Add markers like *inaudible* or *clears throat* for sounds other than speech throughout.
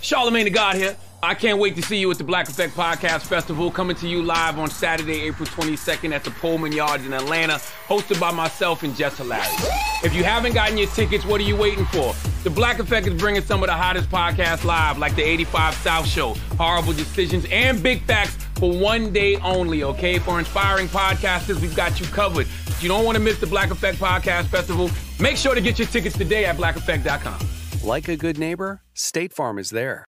Charlemagne the God here. I can't wait to see you at the Black Effect Podcast Festival coming to you live on Saturday, April 22nd at the Pullman Yards in Atlanta, hosted by myself and Jess Hilarious. If you haven't gotten your tickets, what are you waiting for? The Black Effect is bringing some of the hottest podcasts live, like the 85 South Show, Horrible Decisions, and Big Facts for one day only, okay? For inspiring podcasters, we've got you covered. If you don't want to miss the Black Effect Podcast Festival, make sure to get your tickets today at blackeffect.com. Like a good neighbor, State Farm is there.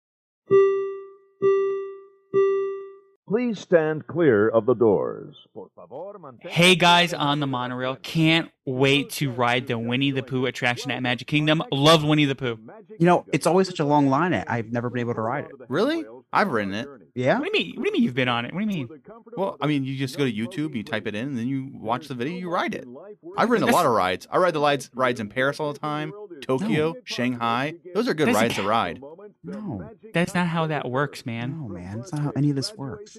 Please stand clear of the doors. Hey guys on the monorail, can't wait to ride the Winnie the Pooh attraction at Magic Kingdom. Love Winnie the Pooh. You know, it's always such a long line. At I've never been able to ride it. Really? I've ridden it. Yeah. What do you mean? What do you mean you've been on it? What do you mean? Well, I mean, you just go to YouTube, you type it in, and then you watch the video, you ride it. I've ridden a lot of rides. I ride the rides, rides in Paris all the time, Tokyo, Shanghai. Those are good Doesn't- rides to ride. No, That's not how that works, man. no, man. That's not how any of this works.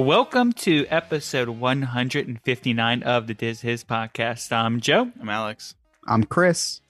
Welcome to episode 159 of the Diz Hiz podcast. I'm Joe. I'm Alex. I'm Chris.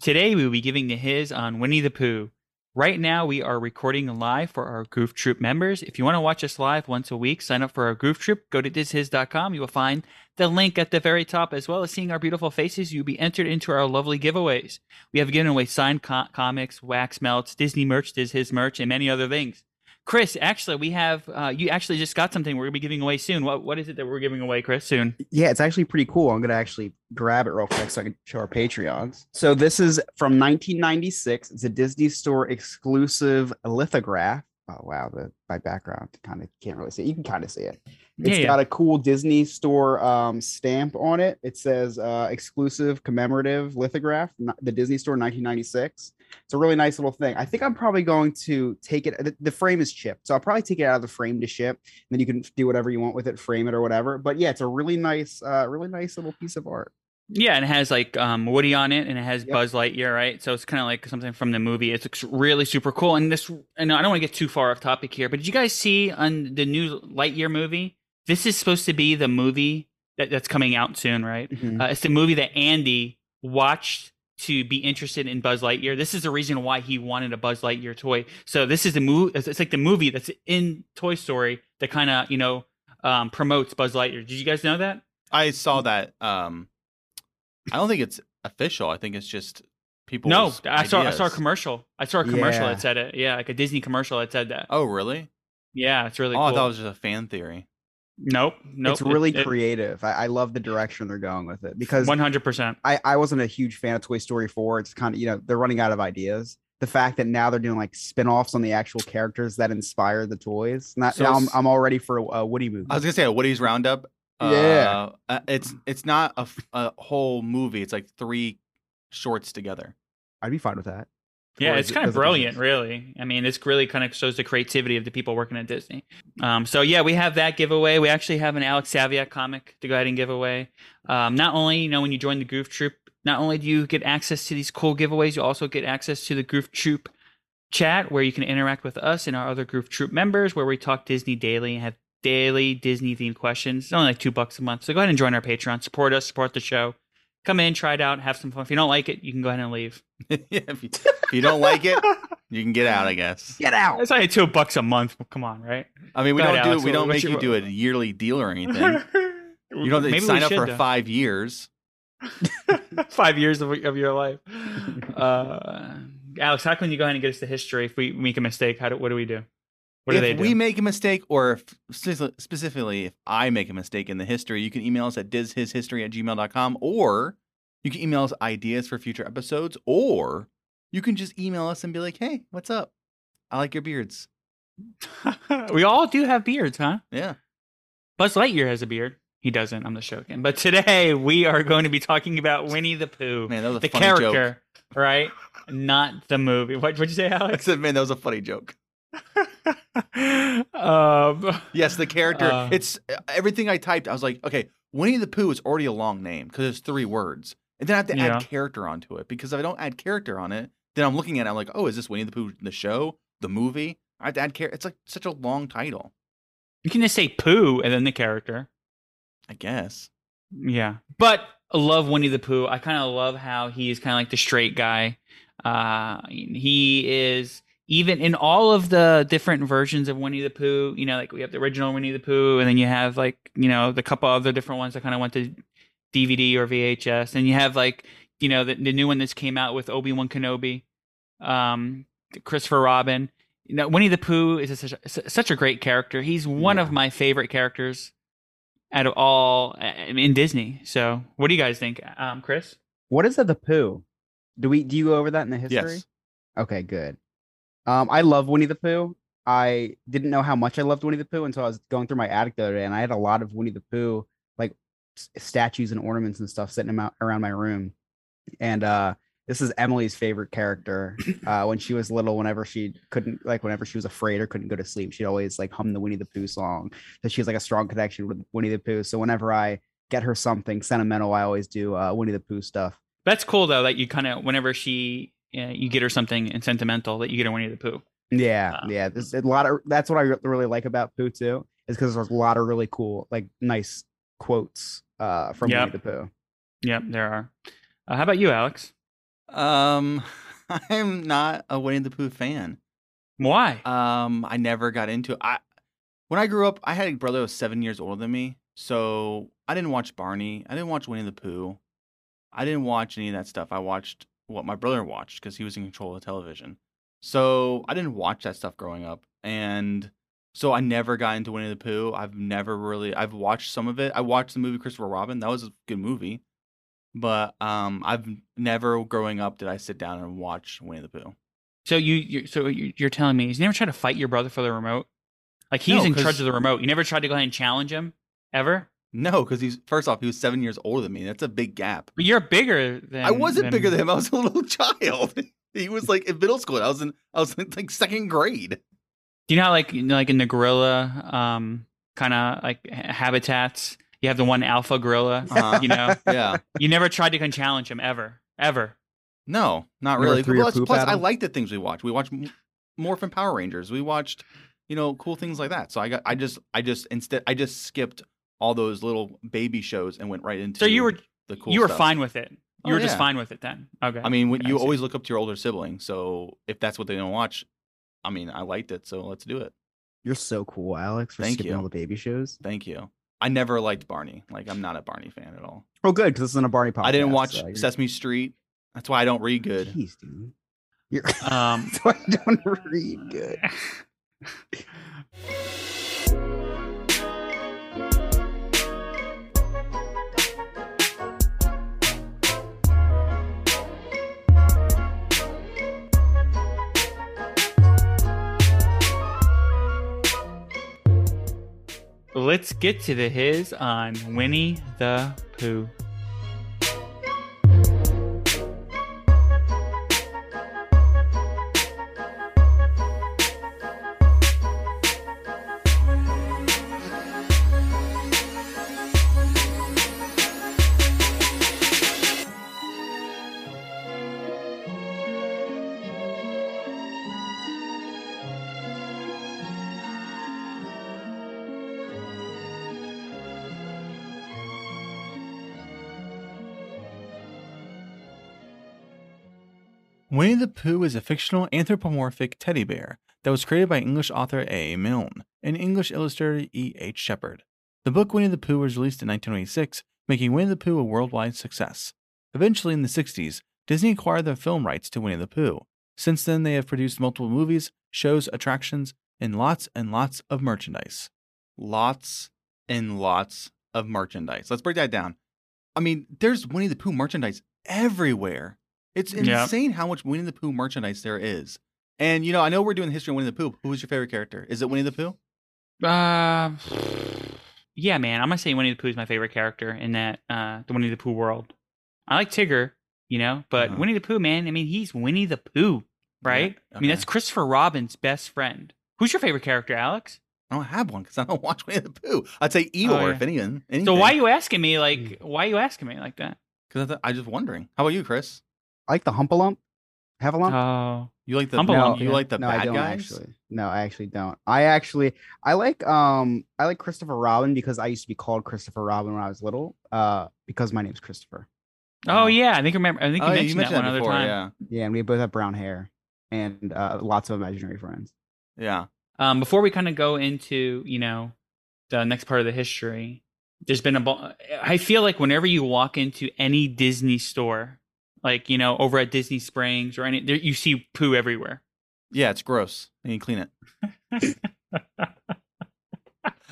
Today we will be giving the Hiz on Winnie the Pooh. Right now we are recording live for our Goof Troop members. If you want to watch us live once a week, sign up for our Goof Troop. Go to dizhiz.com. You will find the link at the very top, as well as seeing our beautiful faces. You'll be entered into our lovely giveaways. We have given away signed co- comics, wax melts, Disney merch, Diz Hiz merch, and many other things. Chris, actually, we have uh, you actually just got something we're gonna be giving away soon. What what is it that we're giving away, Chris? Soon. Yeah, it's actually pretty cool. I'm gonna actually grab it real quick so I can show our Patreons. So this is from 1996. It's a Disney Store exclusive lithograph. Oh wow, the my background kind of can't really see. it. You can kind of see it. It's Yeah, yeah. got a cool Disney Store um, stamp on it. It says uh, exclusive commemorative lithograph, the Disney Store 1996. It's a really nice little thing. I think I'm probably going to take it. The, the frame is chipped, so I'll probably take it out of the frame to ship. And then you can do whatever you want with it, frame it or whatever. But yeah, it's a really nice, uh, really nice little piece of art. Yeah, and it has like um, Woody on it, and it has Yep. Buzz Lightyear, right? So it's kind of like something from the movie. It's really super cool. And this, and I don't want to get too far off topic here, but did you guys see on the new Lightyear movie? This is supposed to be the movie that, that's coming out soon, right? Mhm. Uh, it's the movie that Andy watched to be interested in Buzz Lightyear. This is the reason why he wanted a Buzz Lightyear toy. So this is the movie. It's like the movie that's in Toy Story that kind of you know um, promotes Buzz Lightyear. Did you guys know that? I saw that. Um, I don't think it's official. I think it's just people. No, I saw I saw a commercial. I saw a commercial Yeah. that said it. Yeah, like a Disney commercial that said that. Oh, really? Yeah, it's really oh, cool. I thought it was just a fan theory. Nope, nope. it's really creative. I, I love the direction they're going with it because One hundred percent. I, I wasn't a huge fan of Toy Story 4. It's kind of, you know, they're running out of ideas. The fact that now they're doing like spin-offs on the actual characters that inspire the toys. Not, So now I'm, I'm all ready for a, a Woody movie. I was gonna say a Woody's Roundup. Yeah. Uh, uh, it's it's not a, a whole movie. It's like three shorts together. I'd be fine with that. Yeah, it's it- kind of brilliant, really. I mean, it's really kind of shows the creativity of the people working at Disney. Um, so yeah, we have that giveaway. We actually have an Alex Saviak comic to go ahead and give away. Um, not only you know when you join the Goof Troop, not only do you get access to these cool giveaways, you also get access to the Goof Troop chat where you can interact with us and our other Goof Troop members, where we talk Disney daily and have daily Disney themed questions. It's only like two bucks a month, so go ahead and join our Patreon, support us, support the show. Come in, try it out, have some fun. If you don't like it, you can go ahead and leave. *laughs* yeah, if, you, if you don't like it, you can get out. I guess. Get out. It's only two bucks a month. Come on, right? I mean, we Go don't ahead, do Alex, we don't make your- you do a yearly deal or anything. *laughs* You don't Maybe sign up for though. five years. *laughs* five years of, of your life. Uh, Alex, how can you go ahead and get us the history if we make a mistake? How do what do we do? What do if they do? we make a mistake, or if, specifically if I make a mistake in the history, you can email us at dizhizhistory at gmail.com, or you can email us ideas for future episodes, or you can just email us and be like, hey, what's up? I like your beards. *laughs* we all do have beards, huh? Yeah. Buzz Lightyear has a beard. He doesn't. I'm just joking. But today we are going to be talking about Winnie the Pooh, Man, that was a the funny character, right? Not the movie. What would you say, joke. *laughs* I said, man, that was a funny joke. *laughs* um, Yes, the character. Uh. it's everything I typed. I was like, okay, Winnie the Pooh is already a long name because it's three words. and then I have to Yeah. add character onto it because if I don't add character on it, then I'm looking at it. I'm like, oh, is this Winnie the Pooh the show, the movie? I have to add character. It's like such a long title. You can just say Pooh and then the character. I guess. Yeah, but I love Winnie the Pooh. I kind of love how he's kind of like the straight guy. Uh, he is even in all of the different versions of Winnie the Pooh. You know, like we have the original Winnie the Pooh, and then you have like you know the couple other different ones that kind of went to DVD or VHS, and you have like you know the, the new one that's came out with Obi Wan Kenobi, um, Christopher Robin. You know, Winnie the Pooh is a, such, a, such a great character. He's one of my favorite characters out of all uh, in Disney. So, what do you guys think, um, Chris? What is it, the Pooh? Do we do you go over that in the history? Yes. Okay, good. Um, I love Winnie the Pooh. I didn't know how much I loved Winnie the Pooh until I was going through my attic the other day, and I had a lot of Winnie the Pooh like s- statues and ornaments and stuff sitting around my room. And uh, this is Emily's favorite character. *clears throat* Uh, when she was little, whenever she couldn't like, whenever she was afraid or couldn't go to sleep, she'd always like hum the Winnie the Pooh song. So she has like a strong connection with Winnie the Pooh. So whenever I get her something sentimental, I always do uh, Winnie the Pooh stuff. That's cool though. That you kind of whenever she uh, you get her something and sentimental that you get her Winnie the Pooh. Yeah, Uh, yeah. There's a lot of that's what I really like about Pooh too, is because there's a lot of really cool, like nice quotes uh from Yep. Winnie the Pooh. Yep, there are. Uh, how about you, Alex? Um, *laughs* I'm not a Winnie the Pooh fan. Why? Um, I never got into it. I when I grew up, I had a brother who was seven years older than me, so I didn't watch Barney. I didn't watch Winnie the Pooh. I didn't watch any of that stuff. I watched what my brother watched because he was in control of the television. So I didn't watch that stuff growing up, and so I never got into Winnie the Pooh. I've never really. I've watched some of it. I watched the movie Christopher Robin. That was a good movie, but um, I've never growing up did I sit down and watch Winnie the Pooh. so you you so you- you're telling me you never tried to fight your brother for the remote? Like he's No, in charge of the remote. You never tried to go ahead and challenge him ever? No, because he's first off, he was seven years older than me. That's a big gap. But you're bigger than I wasn't bigger than him. I was a little *laughs* child. he was like in middle school. I was in I was in like second grade. Do you know how like you know, like in the gorilla um kind of like habitats, you have the one alpha gorilla. Uh-huh. You know, *laughs* Yeah. you never tried to go challenge him ever, ever. No, not really. Plus, poop plus at I him? liked the things we watched. We watched M- Morphin Power Rangers. We watched, you know, cool things like that. So I got I just I just instead I just skipped all those little baby shows and went right into So you were the cool you were stuff. fine with it. You Oh, were just fine with it then. Okay. I mean, when Okay, you I always look up to your older sibling. So if that's what they don't watch, I mean, I liked it. So let's do it. You're so cool, Alex, for Thank skipping you. all the baby shows. Thank you. I never liked Barney. Like I'm not a Barney fan at all. Oh, good, because this isn't a Barney podcast. I didn't watch so Sesame Street. That's why I don't read good. Jeez, dude. You're um *laughs* that's why I don't read good. *laughs* *laughs* let's get to the Hiz on Winnie the Pooh. Pooh is a fictional anthropomorphic teddy bear that was created by English author A. Milne and English illustrator E. H. Shepard. The book Winnie the Pooh was released in 1926, making Winnie the Pooh a worldwide success. Eventually, in the 60s, Disney acquired the film rights to Winnie the Pooh. Since then, they have produced multiple movies, shows, attractions, and lots and lots of merchandise. Lots and lots of merchandise. Let's break that down. I mean, there's Winnie the Pooh merchandise everywhere. It's Yeah. insane how much Winnie the Pooh merchandise there is. And you know, I know we're doing the history of Winnie the Pooh. Who is your favorite character? Is it Winnie the Pooh? Uh, *sighs* yeah, man. I'm gonna say Winnie the Pooh is my favorite character in that uh the Winnie the Pooh world. I like Tigger, you know, but Uh-huh. Winnie the Pooh, man. I mean, he's Winnie the Pooh, right? Yeah, I mean, that's Christopher Robin's best friend. Who's your favorite character, Alex? I don't have one because I don't *laughs* watch Winnie the Pooh. I'd say Eeyore Oh, yeah. if anyone. So why are you asking me like? Why are you asking me like that? Because I'm just wondering. How about you, Chris? I like the Humpalump. Heffalump. Oh, You like the Humpalump, you yeah. like the no, I bad don't guys? actually. No, I actually don't. I actually I like um I like Christopher Robin because I used to be called Christopher Robin when I was little. Uh, because my name's Christopher. oh yeah. I think remember. I think you Oh, yeah, mentioned, that one other before. time. Yeah, Yeah, and we both have brown hair and uh, lots of imaginary friends. yeah. Um, before we kind of go into you know the next part of the history, there's been a. bu- I feel like whenever you walk into any Disney store, like you know over at Disney Springs or any, there, you see poo everywhere. Yeah, it's gross. And you clean it. *laughs* *laughs*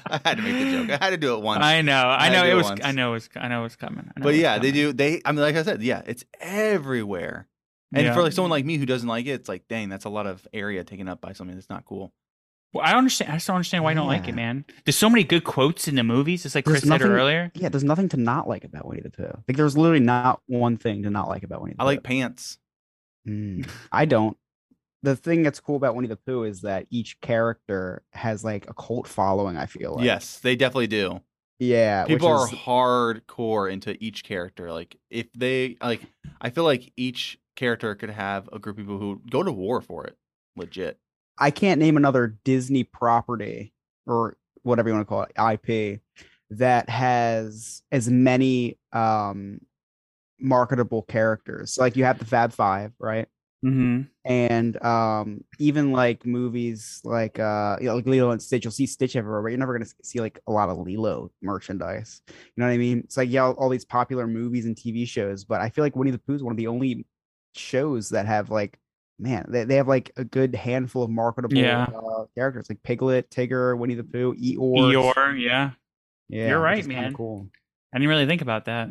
I had to make the joke. I had to do it once. I know, I to know it it was, once. I know it was, I know it was coming. Know but it yeah, they do. They, I mean, like I said, yeah, it's everywhere. And Yeah. for like someone like me who doesn't like it, it's like, dang, that's a lot of area taken up by something that's not cool. Well, I don't understand. I just don't understand why you don't like it, Yeah. man. There's so many good quotes in the movies. It's like There's Chris said nothing- earlier. Yeah, there's nothing to not like about Winnie the Pooh. Like there's literally not one thing to not like about Winnie the I Pooh. like pants. Mm, I don't. The thing that's cool about Winnie the Pooh is that each character has like a cult following. I feel like yes, they definitely do. yeah. People are is, hardcore into each character. Like if they like, I feel like each character could have a group of people who go to war for it. Legit. I can't name another Disney property or whatever you want to call it IP that has as many um marketable characters. So, like you have the Fab Five, right? Mm-hmm. and um even like movies like uh you know like Lilo and Stitch, you'll see Stitch everywhere, but you're never gonna see like a lot of Lilo merchandise. You know what I mean? It's like yeah, all, all these popular movies and TV shows, but I feel like Winnie the Pooh is one of the only shows that have like man, they, they have like a good handful of marketable Yeah. uh, characters like Piglet, Tigger, Winnie the Pooh, Eeyore. Eeyore, yeah. Yeah, You're right, man. Cool. I didn't really think about that.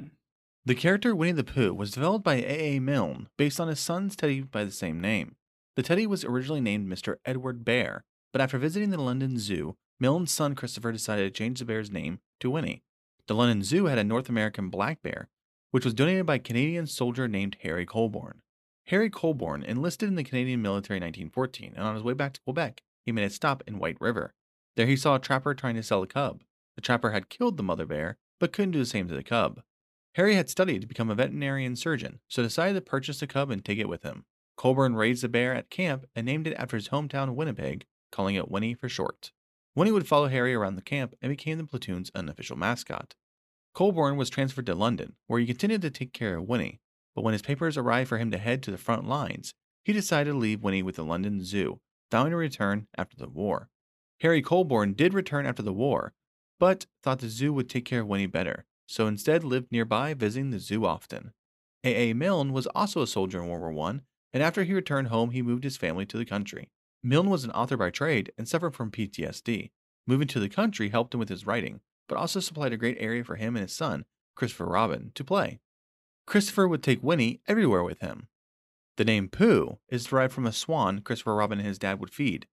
The character Winnie the Pooh was developed by A. A. Milne based on his son's teddy by the same name. The teddy was originally named Mr. Edward Bear, but after visiting the London Zoo, Milne's son Christopher decided to change the bear's name to Winnie. The London Zoo had a North American black bear, which was donated by a Canadian soldier named Harry Colebourn. Harry Colebourn enlisted in the Canadian military in 1914, and on his way back to Quebec, he made a stop in White River. There he saw a trapper trying to sell a cub. The trapper had killed the mother bear, but couldn't do the same to the cub. Harry had studied to become a veterinarian surgeon, so decided to purchase the cub and take it with him. Colebourn raised the bear at camp and named it after his hometown Winnipeg, calling it Winnie for short. Winnie would follow Harry around the camp and became the platoon's unofficial mascot. Colebourn was transferred to London, where he continued to take care of Winnie, but when his papers arrived for him to head to the front lines, he decided to leave Winnie with the London Zoo, vowing to return after the war. Harry Colebourn did return after the war, but thought the zoo would take care of Winnie better, so instead lived nearby visiting the zoo often. A. A. Milne was also a soldier in World War I, and after he returned home, he moved his family to the country. Milne was an author by trade and suffered from PTSD. Moving to the country helped him with his writing, but also supplied a great area for him and his son, Christopher Robin, to play. Christopher would take Winnie everywhere with him. The name Pooh is derived from a swan Christopher Robin and his dad would feed.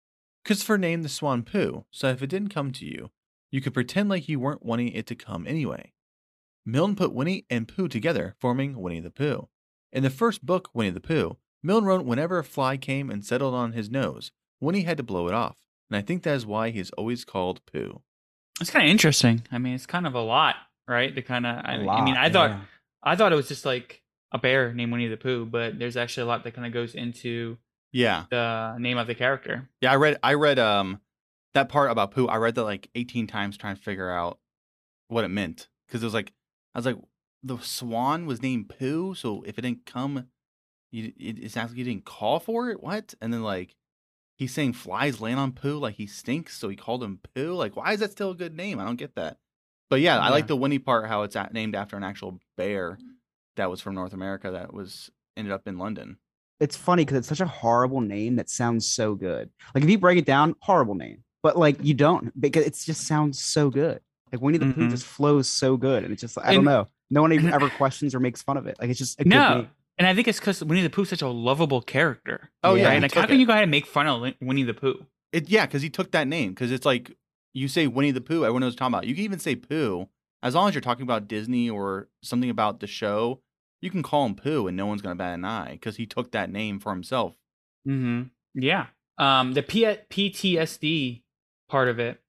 Christopher named the swan Pooh, so if it didn't come to you, you could pretend like you weren't wanting it to come anyway. Milne put Winnie and Pooh together, forming Winnie the Pooh. In the first book, Winnie the Pooh, Milne wrote whenever a fly came and settled on his nose, Winnie had to blow it off, and I think that is why he is always called Pooh. It's kind of interesting. I mean, it's kind of a lot, right? The kind of. I mean, lot, I thought yeah. I thought it was just like a bear named Winnie the Pooh, but there's actually a lot that kind of goes into Yeah, the name of the character. yeah. I read, I read, um, that part about Pooh. I read that like 18 times trying to figure out what it meant because it was like, I was like, the swan was named Pooh, so if it didn't come, you, it, it sounds like you didn't call for it. What? And then like, he's saying flies land on Pooh like he stinks, so he called him Pooh. Like, why is that still a good name? I don't get that. But yeah, I like the Winnie part, how it's at, named after an actual bear that was from North America that was ended up in London. it's funny because it's such a horrible name that sounds so good. Like if you break it down, horrible name, but like you don't because it just sounds so good. Like Winnie the Pooh Mhm. just flows so good, and it's just I don't know. No one even *clears throat* ever questions or makes fun of it. Like it's just No, and I think it's because Winnie the Pooh's such a lovable character. Oh yeah, Yeah, right? Like, how can it. you go ahead and make fun of Winnie the Pooh? It yeah, because he took that name. Because it's like you say Winnie the Pooh, everyone knows what you're talking about. You can even say Pooh as long as you're talking about Disney or something about the show. You can call him Pooh, and no one's gonna bat an eye because he took that name for himself. Mm-hmm. Yeah. Um, the P- PTSD part of it,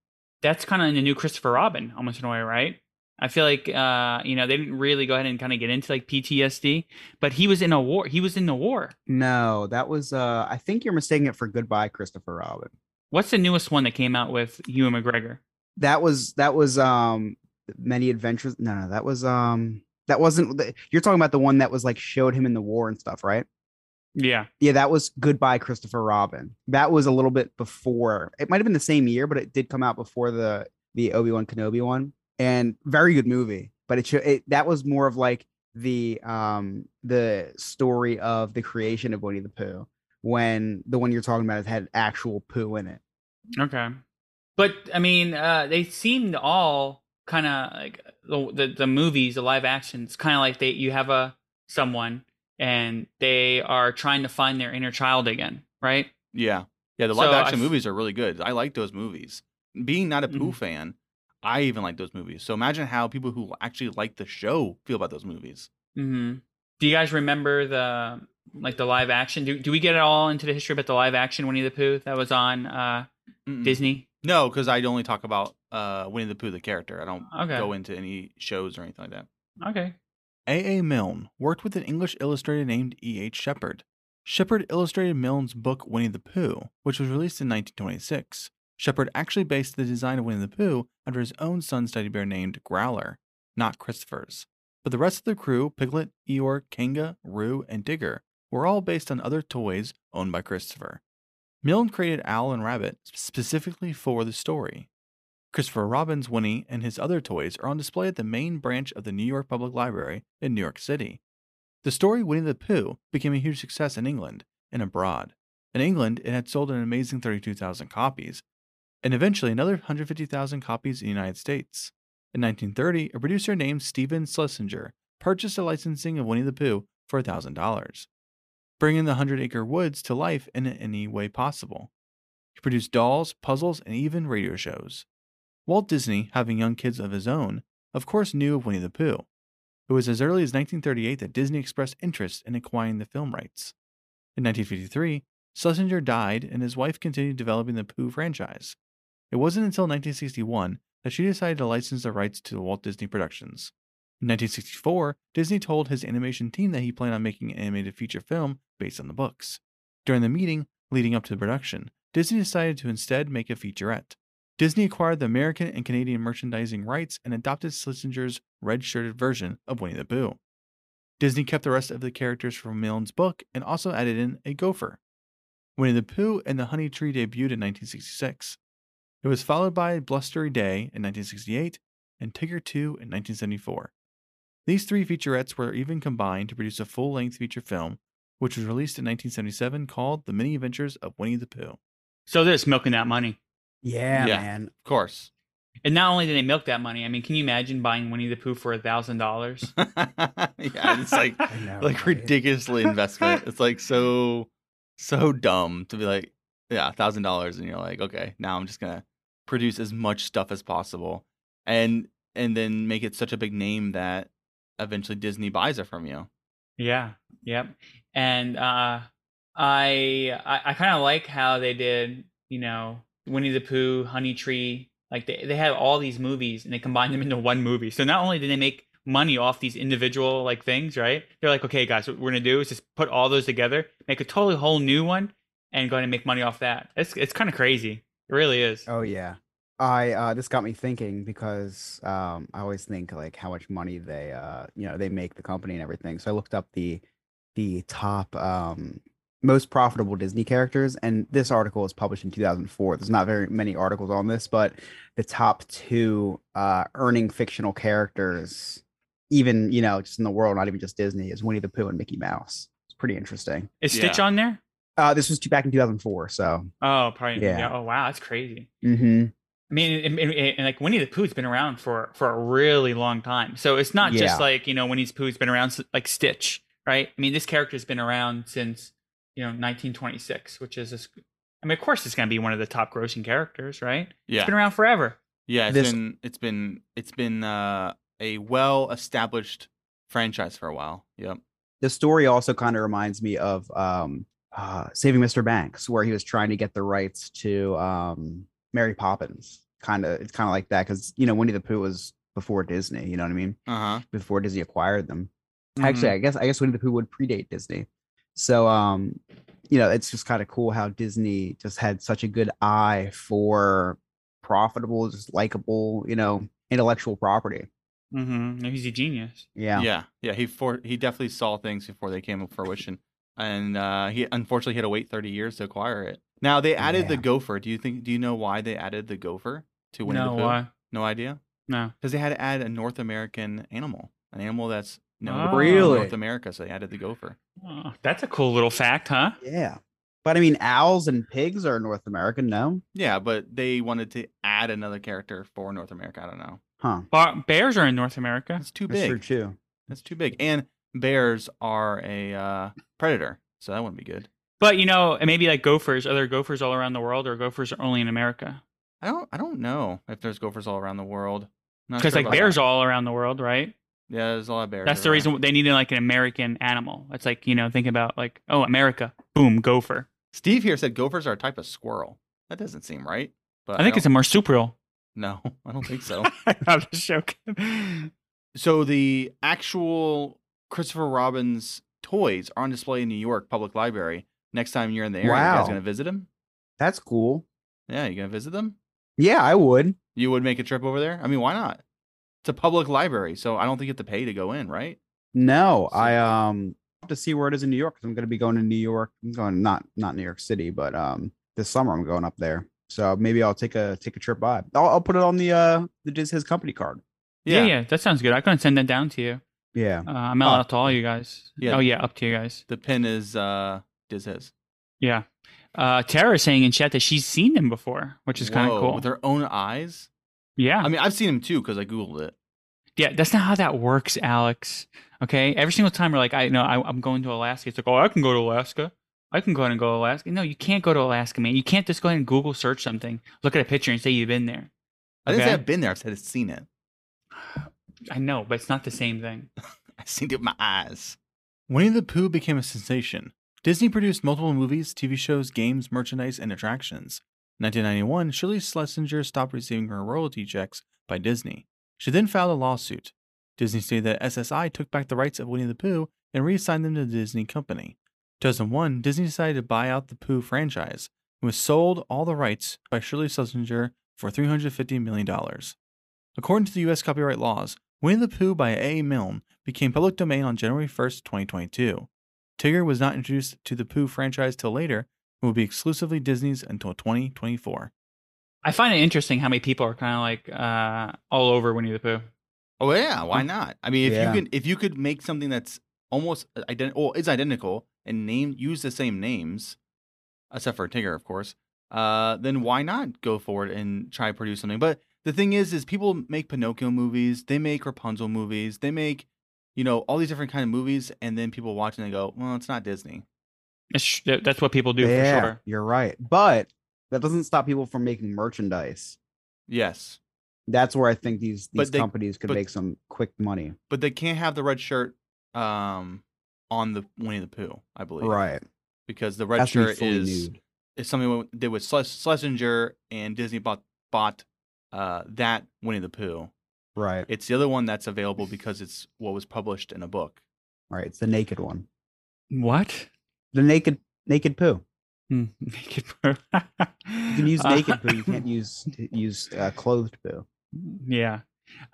that's kind of in the new Christopher Robin, almost in a way, right? I feel like uh, you know they didn't really go ahead and kind of get into like PTSD, but he was in a war. He was in the war. No, that was uh I think you're mistaking it for Goodbye Christopher Robin. What's the newest one that came out with Ewan McGregor? That was that was um Many Adventures. No, no, that was um that wasn't the, you're talking about the one that was like showed him in the war and stuff, right? Yeah. Yeah, that was Goodbye Christopher Robin. That was a little bit before. It might have been the same year, but it did come out before the the Obi Wan Kenobi one, and very good movie. But it, it that was more of like the um the story of the creation of Winnie the Pooh. When the one you're talking about has had actual poo in it. Okay. But I mean, uh, they seemed all kind of like the, the the movies, the live actions, kind of like they you have a someone and they are trying to find their inner child again, right? Yeah. Yeah, the live I action f- movies are really good. I like those movies. Being not a Pooh Mhm. fan, I even like those movies. So imagine how people who actually like the show feel about those movies. Mm-hmm. Do you guys remember the like the live action? Do do we get it all into the history about the live action Winnie the Pooh that was on uh, Disney? No, because I only talk about uh, Winnie the Pooh, the character. I don't Okay. go into any shows or anything like that. Okay. A. A. Milne worked with an English illustrator named E. H. Shepard. Shepard illustrated Milne's book Winnie the Pooh, which was released in 1926. Shepard actually based the design of Winnie the Pooh under his own son's teddy bear named Growler, not Christopher's. But the rest of the crew, Piglet, Eeyore, Kanga, Roo, and Tigger, were all based on other toys owned by Christopher. Milne created Owl and Rabbit specifically for the story. Christopher Robin's Winnie and his other toys are on display at the main branch of the New York Public Library in New York City. The story Winnie the Pooh became a huge success in England and abroad. In England, it had sold an amazing 32,000 copies, and eventually another 150,000 copies in the United States. In 1930, a producer named Stephen Schlesinger purchased a licensing of Winnie the Pooh for $1,000, bringing the Hundred Acre Woods to life in any way possible. He produced dolls, puzzles, and even radio shows. Walt Disney, having young kids of his own, of course knew of Winnie the Pooh. It was as early as 1938 that Disney expressed interest in acquiring the film rights. In 1953, Schlesinger died and his wife continued developing the Pooh franchise. It wasn't until 1961 that she decided to license the rights to Walt Disney Productions. In 1964, Disney told his animation team that he planned on making an animated feature film based on the books. During the meeting leading up to the production, Disney decided to instead make a featurette. Disney acquired the American and Canadian merchandising rights and adopted Schlesinger's red shirted version of Winnie the Pooh. Disney kept the rest of the characters from Milne's book and also added in a gopher. Winnie the Pooh and the Honey Tree debuted in 1966. It was followed by Blustery Day in 1968 and Tigger Too in 1974. These three featurettes were even combined to produce a full length feature film, which was released in 1977 called The Many Adventures of Winnie the Pooh. So they're just milking that money. Yeah, Yeah. man. Of course. And not only did they milk that money, I mean, can you imagine buying Winnie the Pooh for a thousand dollars? *laughs* yeah, it's like *laughs* know, like right? ridiculously investment. *laughs* It's like so so dumb to be like, yeah, a thousand dollars, and you're like, okay, now I'm just gonna produce as much stuff as possible, and and then make it such a big name that eventually Disney buys it from you. Yeah. Yep. And uh I I, I kind of like how they did, you know, Winnie the Pooh, Honey Tree. Like they, they had all these movies and they combined them into one movie. So not only did they make money off these individual like things, right? They're like, okay, guys, what we're gonna do is just put all those together, make a totally whole new one, and go ahead and make money off that. It's it's kind of crazy. It really is. Oh yeah. I uh this got me thinking because um I always think like how much money they uh you know they make the company and everything. So I looked up the the top um most profitable Disney characters and this article was published in 2004. There's not very many articles on this, but the top two uh earning fictional characters even, you know, just in the world, not even just Disney, is Winnie the Pooh and Mickey Mouse. It's pretty interesting. Is Stitch Yeah. on there? Uh this was back in 2004, so Oh, probably. Yeah. Yeah. Oh, wow, that's crazy. mhm. I mean, and, and, and like Winnie the Pooh's been around for for a really long time, so it's not Yeah. just like you know Winnie the Pooh's been around like Stitch, right? I mean, this character's been around since you know 1926, which is, a, s- I mean, of course, it's going to be one of the top grossing characters, right? Yeah, it's been around forever. yeah. It's This- been it's been it's been uh, a well established franchise for a while. Yep. the story also kind of reminds me of um uh saving mr banks where he was trying to get the rights to um mary poppins kind of it's kind of like that because you know winnie the pooh was before Disney. You know what I mean? Uh huh. Before Disney acquired them. Mm-hmm. Actually, I guess I guess Winnie the Pooh would predate Disney. So um, you know, it's just kind of cool how Disney just had such a good eye for profitable, just likable, you know, intellectual property. Mm-hmm. He's a genius. Yeah. Yeah, yeah. He for he definitely saw things before they came to fruition, and uh, he unfortunately had to wait thirty years to acquire it. Now they added the gopher. Do you think? Do you know why they added the gopher to Winnie no, the Pooh? why? No idea. No. Because they had to add a North American animal, an animal that's known Oh. in Really? North America. So they added the gopher. Oh, that's a cool little fact, huh? Yeah. But I mean, owls and pigs are North American, no? Yeah, but they wanted to add another character for North America. I don't know. Huh. Bar- bears are in North America. It's too That's big. true too. That's too big. And bears are a uh, predator, so that wouldn't be good. But you know, and maybe like gophers. Are there gophers all around the world, or gophers are only in America? I don't. I don't know if there's gophers all around the world. Because sure like bears that. all around the world, right? Yeah, there's a lot of bears. That's the reason they needed like an American animal. It's like you know, think about like oh, America, boom, gopher. Steve here said gophers are a type of squirrel. That doesn't seem right. But I think it's a marsupial. no. *laughs* I don't think so. *laughs* I'm just joking. so the actual Christopher Robin's toys are on display in New York Public Library. Next time you're in the area, you guys Wow. gonna visit them? That's cool. Yeah, you gonna visit them? Yeah, I would. You would make a trip over there? I mean, why not? It's a public library, so I don't think you have to pay to go in, right? No, So- I um have to see where it is in New York. I'm going to be going to New York. I'm going not not New York City, but um this summer I'm going up there. So maybe I'll take a take a trip by. I'll, I'll put it on the uh the Diz Hiz company card. yeah. yeah, that sounds good. I can send that down to you. Yeah. Uh, I'm Oh. out to all you guys. Yeah. Oh yeah, up to you guys. The pin is uh Diz Hiz. Yeah. Uh, Tara is saying in chat that she's seen them before, which is kind of cool. With her own eyes? yeah. I mean, I've seen him too because I Googled it. Yeah, that's not how that works, Alex. Okay, every single time we're like, I know I, I'm going to Alaska. It's like, oh, I can go to Alaska. I can go ahead and go to Alaska. No, you can't go to Alaska, man. You can't just go ahead and Google search something, look at a picture, and say you've been there. I didn't say I've been there. I said I've seen it. I know, but it's not the same thing. *laughs* I've seen it with my eyes. Winnie the Pooh became a sensation. Disney produced multiple movies, TV shows, games, merchandise, and attractions. In 1991, Shirley Schlesinger stopped receiving her royalty checks by Disney. She then filed a lawsuit. Disney stated that SSI took back the rights of Winnie the Pooh and reassigned them to the Disney Company. 2001, Disney decided to buy out the Pooh franchise and was sold all the rights by Shirley Schlesinger for $350 million. According to the U.S. copyright laws, Winnie the Pooh by A. Milne became public domain on January 1st, 2022. Tigger was not introduced to the Pooh franchise till later and will be exclusively Disney's until 2024. I find it interesting how many people are kind of like uh, all over Winnie the Pooh. Oh yeah, why not? I mean, if Yeah. you can if you could make something that's almost identical, well, it's identical and name use the same names, except for Tigger, of course. Uh, then why not go forward and try to produce something? But the thing is, is people make Pinocchio movies, they make Rapunzel movies, they make, you know, all these different kind of movies, and then people watch and they go, well, it's not Disney. It's, that's what people do yeah, for sure. you're right. But that doesn't stop people from making merchandise. Yes, That's where I think these these they- companies could but- make some quick money. but they can't have the red shirt, um, on the Winnie the Pooh, I believe, Right. Because the red be shirt is nude. is something we did with Schles- Schlesinger and Disney bought bought uh, that Winnie the Pooh. Right. It's the other one that's available because it's what was published in a book. Right. It's the naked one. What? The naked naked poo. Hmm, *laughs* Naked Pooh. You can use Uh, naked poo. You can't *laughs* use use uh, clothed poo. Yeah.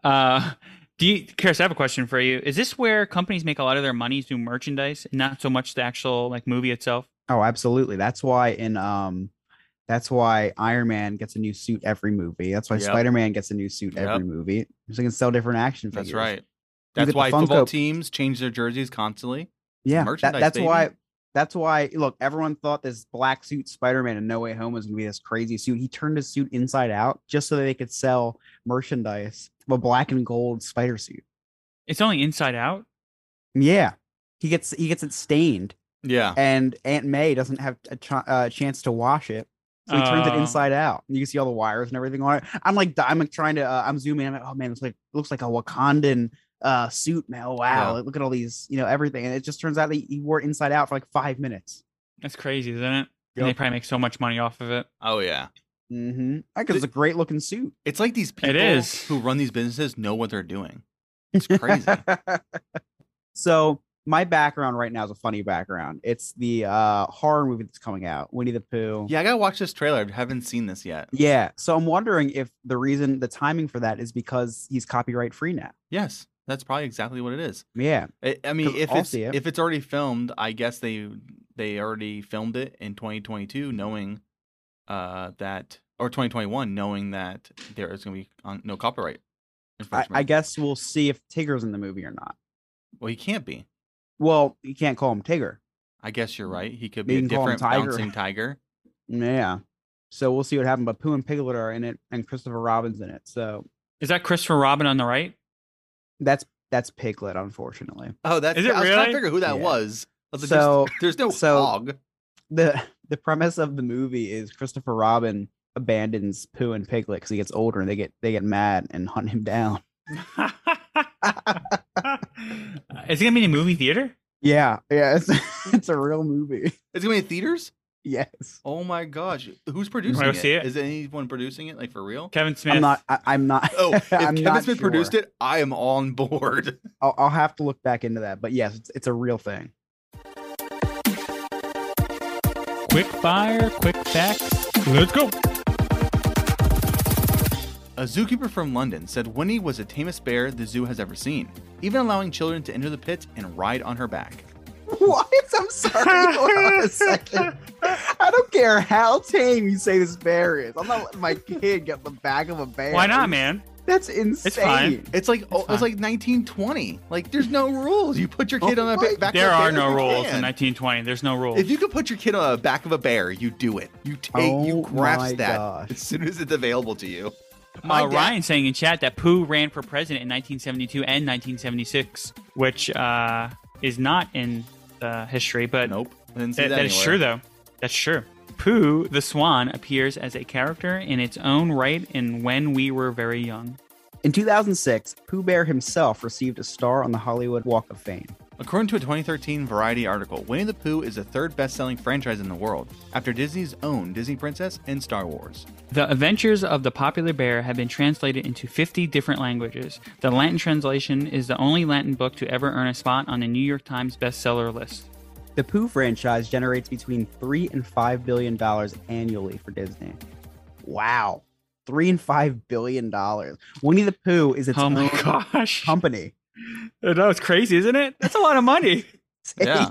Uh, do you, Chris? I have a question for you. Is this where companies make a lot of their money through merchandise, and not so much the actual like movie itself? Oh, absolutely. That's why in um that's why Iron Man gets a new suit every movie. That's why Yep. Spider Man gets a new suit Yep. every movie. So they can sell different action figures. That's right. get That's the why football Funko- teams change their jerseys constantly. Yeah, that- merchandise, that's baby. why. That's why. Look, everyone thought this black suit Spider-Man in No Way Home was gonna be this crazy suit. He turned his suit inside out just so that they could sell merchandise of a black and gold spider suit. It's only inside out. Yeah, he gets he gets it stained, Yeah. and Aunt May doesn't have a ch- uh, chance to wash it. So he turns it Oh. inside out. You can see all the wires and everything on it. I'm like, I'm like trying to, uh, I'm zooming. I'm like, oh man, it's like looks like a Wakandan uh suit, man. Oh, wow, Yeah. look at all these, you know, everything. And it just turns out that he wore it inside out for like five minutes. That's crazy, isn't it? And they probably make so much money off of it. Oh yeah. Mm-hmm. Because it's a great looking suit. It's like these people is. who run these businesses know what they're doing. *laughs* It's crazy. so my background right now is a funny background. It's the uh horror movie that's coming out, Winnie the Pooh. yeah, I gotta watch this trailer. I haven't seen this yet. Yeah. So I'm wondering if the reason the timing for that is because he's copyright free now. Yes, that's probably exactly what it is. Yeah. I, I mean, if I'll it's it. if it's already filmed, I guess they they already filmed it in 2022, knowing uh that or 2021, knowing that there is going to be on, no copyright. I. I guess we'll see if Tigger's in the movie or not. Well, he can't be. Well, you can't call him Tigger. I guess you're right. He could be a you can different Tiger. bouncing tiger. *laughs* Yeah. So we'll see what happens. But Pooh and Piglet are in it, and Christopher Robin's in it. So Is that Christopher Robin on the right? that's that's Piglet, unfortunately. Oh, that's Is it I was trying to figure who that Yeah. was. I was like, So- there's, there's no so- hog. the The premise of the movie is Christopher Robin abandons Pooh and Piglet because he gets older, and they get they get mad and hunt him down. *laughs* *laughs* Uh, is it gonna be in a movie theater? Yeah, yeah, it's *laughs* *laughs* it's a real movie. It's gonna be in theaters. Yes, Oh my gosh, who's producing go it? see it? Is anyone producing it like for real? Kevin Smith. I'm not. I, I'm not. Oh, *laughs* if I'm Kevin not Smith produced it, I am on board. I'll, I'll have to look back into that. But yes, it's it's a real thing. Quick fire, quick facts. Let's go. A zookeeper from London said Winnie was the tamest bear the zoo has ever seen, even allowing children to enter the pit and ride on her back. What? I'm sorry. Hold on a *laughs* second. I don't care how tame you say this bear is. I'm not letting my *laughs* kid get the back of a bear. Why not, man? That's insane. It's oh, fine. It's like oh, fine. it's like 1920. Like there's no rules. You put your kid Oh on a ba- back. There of a bear. There are bear, no you rules can. in 1920. There's no rules. If you could put your kid on the back of a bear, you do it. You take, Oh you Oh grasp that gosh. as soon as it's available to you. My uh, dad- Ryan saying in chat that Pooh ran for president in 1972 and 1976, which uh, is not in the history, but Nope, I didn't see that, that. that is anywhere. true though. That's true. Pooh the Swan appears as a character in its own right in When We Were Very Young. In 2006, Pooh Bear himself received a star on the Hollywood Walk of Fame. According to a 2013 Variety article, Winnie the Pooh is the third best-selling franchise in the world, after Disney's own Disney Princess and Star Wars. The adventures of the popular bear have been translated into 50 different languages. The Latin translation is the only Latin book to ever earn a spot on the New York Times bestseller list. The Pooh franchise generates between three and five billion dollars annually for Disney. Wow, three and five billion dollars. Winnie the Pooh is its oh my own gosh. company. That was crazy, isn't it? That's a lot of money. *laughs* Yeah.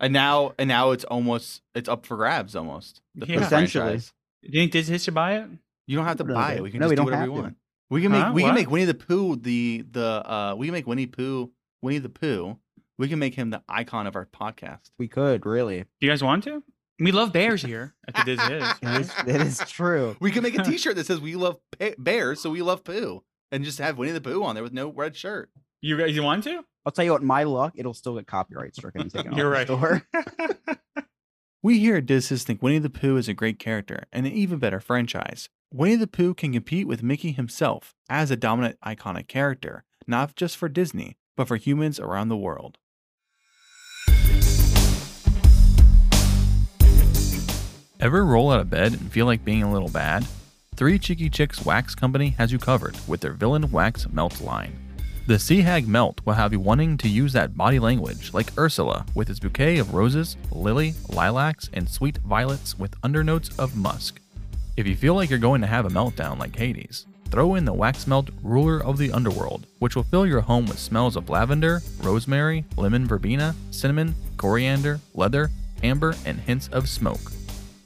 And now, and now it's almost it's up for grabs almost. The Yeah. Pooh Essentially. franchise. Do you think Disney should buy it? You don't have to buy it. We can no, just we do don't whatever have we to. want. We can make Huh? we can make Winnie the Pooh the the uh we can make Winnie Pooh Winnie the Pooh. We can make him the icon of our podcast. We could really. Do you guys want to? We love bears here at the Disney. It *laughs* is, it is true. *laughs* We can make a T-shirt that says "We love pa- bears, so we love Pooh," and just have Winnie the Pooh on there with no red shirt. You guys, you want to? I'll tell you what, my luck, it'll still get copyright stricken and taken *laughs* You're off the store. *laughs* *laughs* We here at Disses think Winnie the Pooh is a great character and an even better franchise. Winnie the Pooh can compete with Mickey himself as a dominant iconic character, not just for Disney, but for humans around the world. Ever roll out of bed and feel like being a little bad? Three Cheeky Chicks Wax Company has you covered with their Villain Wax Melt line. The Sea Hag Melt will have you wanting to use that body language like Ursula with its bouquet of roses, lily, lilacs, and sweet violets with undernotes of musk. If you feel like you're going to have a meltdown like Hades, throw in the Wax Melt Ruler of the Underworld, which will fill your home with smells of lavender, rosemary, lemon verbena, cinnamon, coriander, leather, amber, and hints of smoke.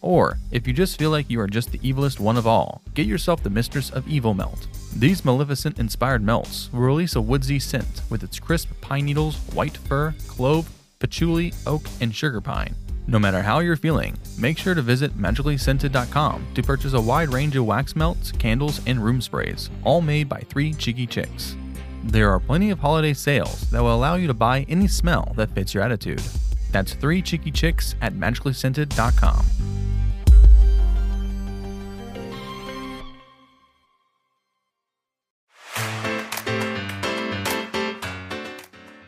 Or, if you just feel like you are just the evilest one of all, get yourself the Mistress of Evil Melt. These Maleficent inspired melts will release a woodsy scent with its crisp pine needles, white fir, clove, patchouli, oak, and sugar pine. No matter how you're feeling, make sure to visit magicallyscented.com to purchase a wide range of wax melts, candles, and room sprays, all made by three cheeky chicks. There are plenty of holiday sales that will allow you to buy any smell that fits your attitude. That's three cheeky chicks at magicallyscented.com.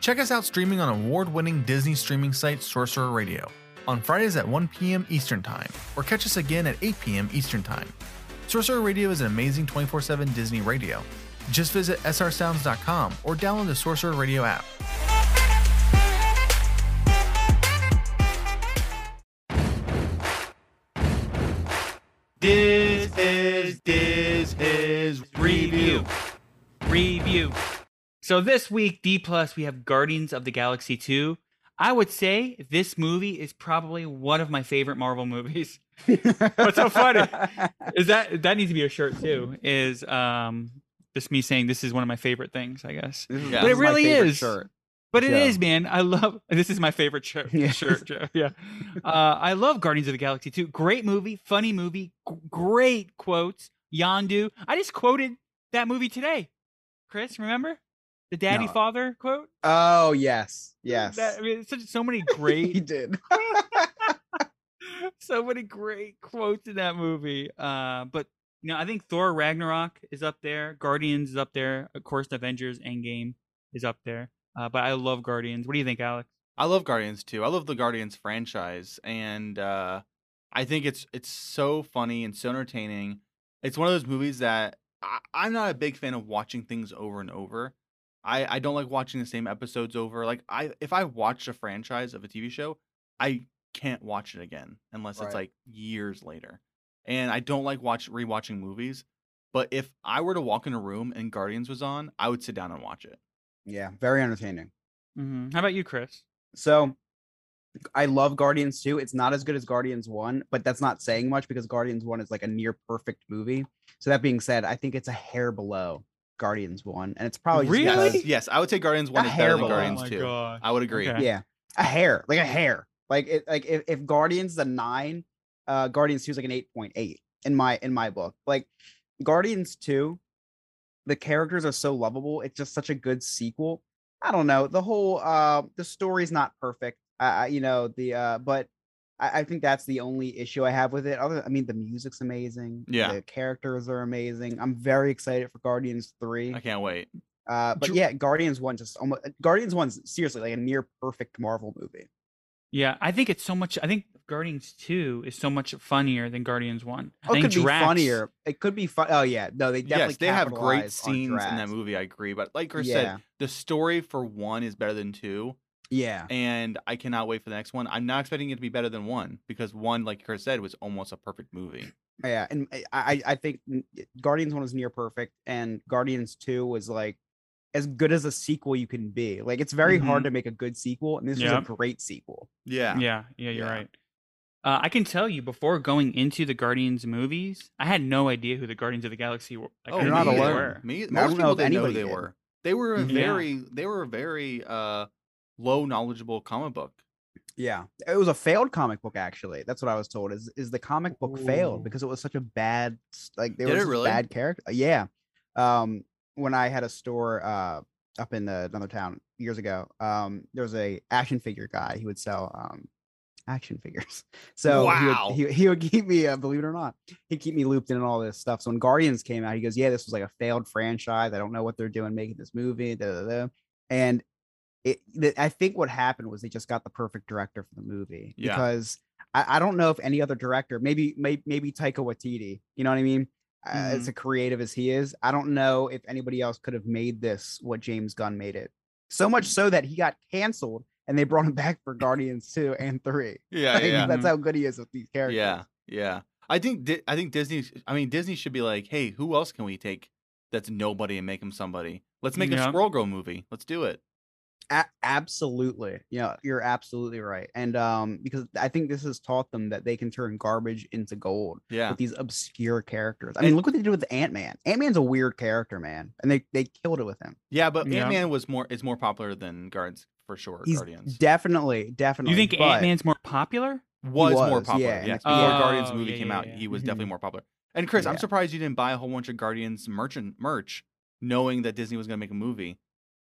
Check us out streaming on award winning Disney streaming site Sorcerer Radio on Fridays at 1 p.m. Eastern Time, or catch us again at 8 p.m. Eastern Time. Sorcerer Radio is an amazing 24 7 Disney radio. Just visit srsounds.com or download the Sorcerer Radio app. Diz Hiz Diz Hiz review. Review. So this week, D plus, we have Guardians of the Galaxy 2. I would say this movie is probably one of my favorite Marvel movies. *laughs* What's so funny is that that needs to be a shirt too. Is um just me saying this is one of my favorite things, I guess. This is, Yeah. But this it is my really is. Shirt. But it is, Joe. man. I love this is my favorite shirt. Yeah. Shirt, *laughs* Joe. Yeah. Uh, I love Guardians of the Galaxy 2. Great movie, funny movie, g- great quotes. Yondu. I just quoted that movie today. Chris, remember? The daddy No. father quote? Oh yes, yes. That, I mean, such, so many great. *laughs* he great did. *laughs* so many great quotes in that movie. Uh, but you know, I think Thor Ragnarok is up there. Guardians is up there. Of course, Avengers Endgame is up there. Uh, but I love Guardians. What do you think, Alex? I love Guardians too. I love the Guardians franchise, and uh, I think it's it's so funny and so entertaining. It's one of those movies that I, I'm not a big fan of watching things over and over. I I don't like watching the same episodes over. Like I if I watch a franchise of a TV show, I can't watch it again unless Right. it's like years later. And I don't like watch rewatching movies. But if I were to walk in a room and Guardians was on, I would sit down and watch it. yeah, very entertaining. Mm-hmm. How about you, Chris? So I love Guardians 2. It's not as good as Guardians 1, but that's not saying much because Guardians 1 is like a near perfect movie. So that being said, I think it's a hair below Guardians 1. And it's probably just Really? because- Yes, I would say Guardians one A is better than below. Guardians Oh my two. God. I would agree. Okay. yeah. A hair, like a hair. Like it like if, if Guardians is a 9, uh Guardians 2 is like an 8.8 in my in my book. Like Guardians 2 the characters are so lovable. It's just such a good sequel. I don't know. The whole uh the story's not perfect. I I- you know, the uh but I, I think that's the only issue I have with it. Other I mean the music's amazing. Yeah. The characters are amazing. I'm very excited for Guardians 3. I can't wait. Uh but Dr- yeah, Guardians 1 just almost Guardians 1's seriously like a near perfect Marvel movie. Yeah, I think it's so much. I think Guardians Two is so much funnier than Guardians One. I Oh, it think could be funnier. It could be fun. Oh yeah, no, they definitely yes, they have great scenes in that movie. I agree, but like Chris Yeah, said, the story for one is better than two, yeah, and I cannot wait for the next one. I'm not expecting it to be better than one because one, like Chris said, was almost a perfect movie. yeah. And I, I, I think Guardians one was near perfect, and Guardians two was like as good as a sequel you can be. Like it's very hard to make a good sequel, and this Yeah. was a great sequel. Yeah, Yeah, yeah, you're Yeah. right. Uh, I can tell you before going into the Guardians movies, I had no idea who the Guardians of the Galaxy were. Like, Oh, You're didn't not know who they alone. were. Me, I most don't know people if didn't know who they did. were. They were a. Yeah. very, they were a very uh, low knowledgeable comic book. Yeah, it was a failed comic book. Actually, that's what I was told. Is is the comic book failed because it was such a bad like there Did was really? bad character. Yeah, um, when I had a store uh up in uh, another town years ago, um, there was a action figure guy. He would sell um action figures. *laughs* So Wow. he, would, he, he would keep me, uh, believe it or not, he'd keep me looped in on all this stuff. So when Guardians came out, he goes, "Yeah, this was like a failed franchise. I don't know what they're doing making this movie." Da, da, da. And it, I think what happened was they just got the perfect director for the movie Yeah. because I, I don't know if any other director, maybe maybe, maybe Taika Waititi, you know what I mean? Mm-hmm. as a creative as he is, I don't know if anybody else could have made this what James Gunn made it. So much so that he got canceled and they brought him back for Guardians 2 and 3. *laughs* Yeah, Like, yeah, That's how good he is with these characters. yeah, yeah. I think I think Disney. I mean, Disney should be like, hey, who else can we take that's nobody and make him somebody? Let's make Yeah. a Squirrel Girl movie. Let's do it. A- absolutely. Yeah, you're absolutely right. And um, because I think this has taught them that they can turn garbage into gold Yeah, with these obscure characters. I mean, And- look what they did with Ant Man. Ant Man's a weird character, man, and they they killed it with him. yeah. But Yeah. Ant Man was more is more popular than Guards for sure. He's Guardians definitely, definitely. You think but- Ant Man's more popular? was, more popular. yeah, in yes, before Oh, Guardians movie yeah, came yeah, out, yeah. he was Mhm. definitely more popular. And Chris, I'm surprised you didn't buy a whole bunch of Guardians merchant merch, knowing that Disney was going to make a movie,